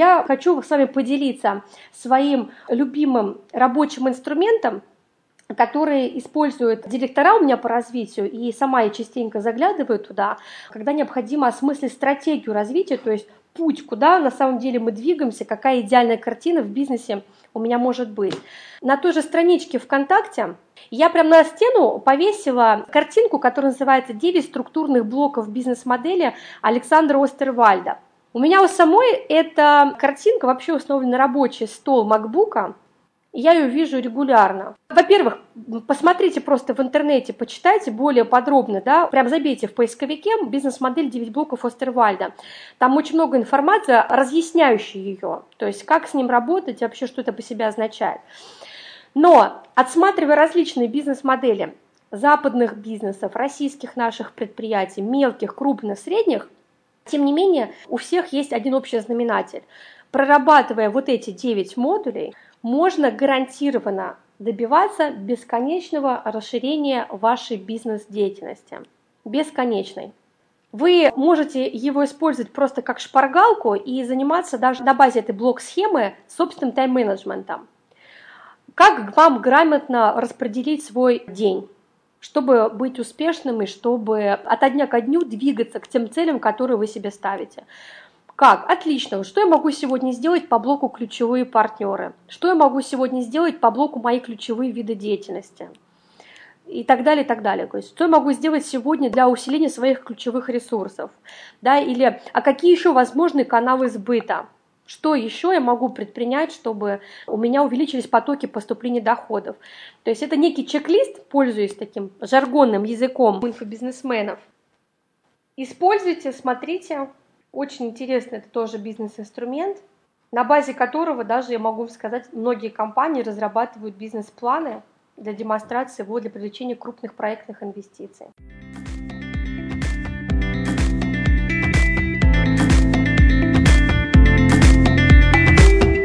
я хочу с вами поделиться своим любимым рабочим инструментом, которые используют директора у меня по развитию, и сама я частенько заглядываю туда, когда необходимо осмыслить стратегию развития, то есть путь, куда на самом деле мы двигаемся, какая идеальная картина в бизнесе у меня может быть. На той же страничке ВКонтакте я прям на стену повесила картинку, которая называется «9 структурных блоков бизнес-модели» Александра Остервальда. У меня у самой эта картинка вообще установлена на рабочий стол макбука, я ее вижу регулярно. Во-первых, посмотрите просто в интернете, почитайте более подробно, да, прям забейте в поисковике бизнес-модель 9 блоков Остервальда. Там очень много информации, разъясняющей ее, то есть как с ним работать, вообще что это по себе означает. Но отсматривая различные бизнес-модели западных бизнесов, российских наших предприятий, мелких, крупных, средних, тем не менее, у всех есть один общий знаменатель. Прорабатывая вот эти 9 модулей, можно гарантированно добиваться бесконечного расширения вашей бизнес-деятельности. Бесконечной. Вы можете его использовать просто как шпаргалку и заниматься даже на базе этой блок-схемы собственным тайм-менеджментом. Как вам грамотно распределить свой день? Чтобы быть успешным и чтобы от дня ко дню двигаться к тем целям, которые вы себе ставите. Как? Отлично. Что я могу сегодня сделать по блоку ключевые партнеры? Что я могу сегодня сделать по блоку мои ключевые виды деятельности? И так далее, и так далее. То есть, что я могу сделать сегодня для усиления своих ключевых ресурсов? Да, или а какие еще возможные каналы сбыта? Что еще я могу предпринять, чтобы у меня увеличились потоки поступления доходов? То есть это некий чек-лист, пользуясь таким жаргонным языком инфобизнесменов. Используйте, смотрите, очень интересный это тоже бизнес-инструмент, на базе которого даже, я могу сказать, многие компании разрабатывают бизнес-планы для демонстрации его, для привлечения крупных проектных инвестиций.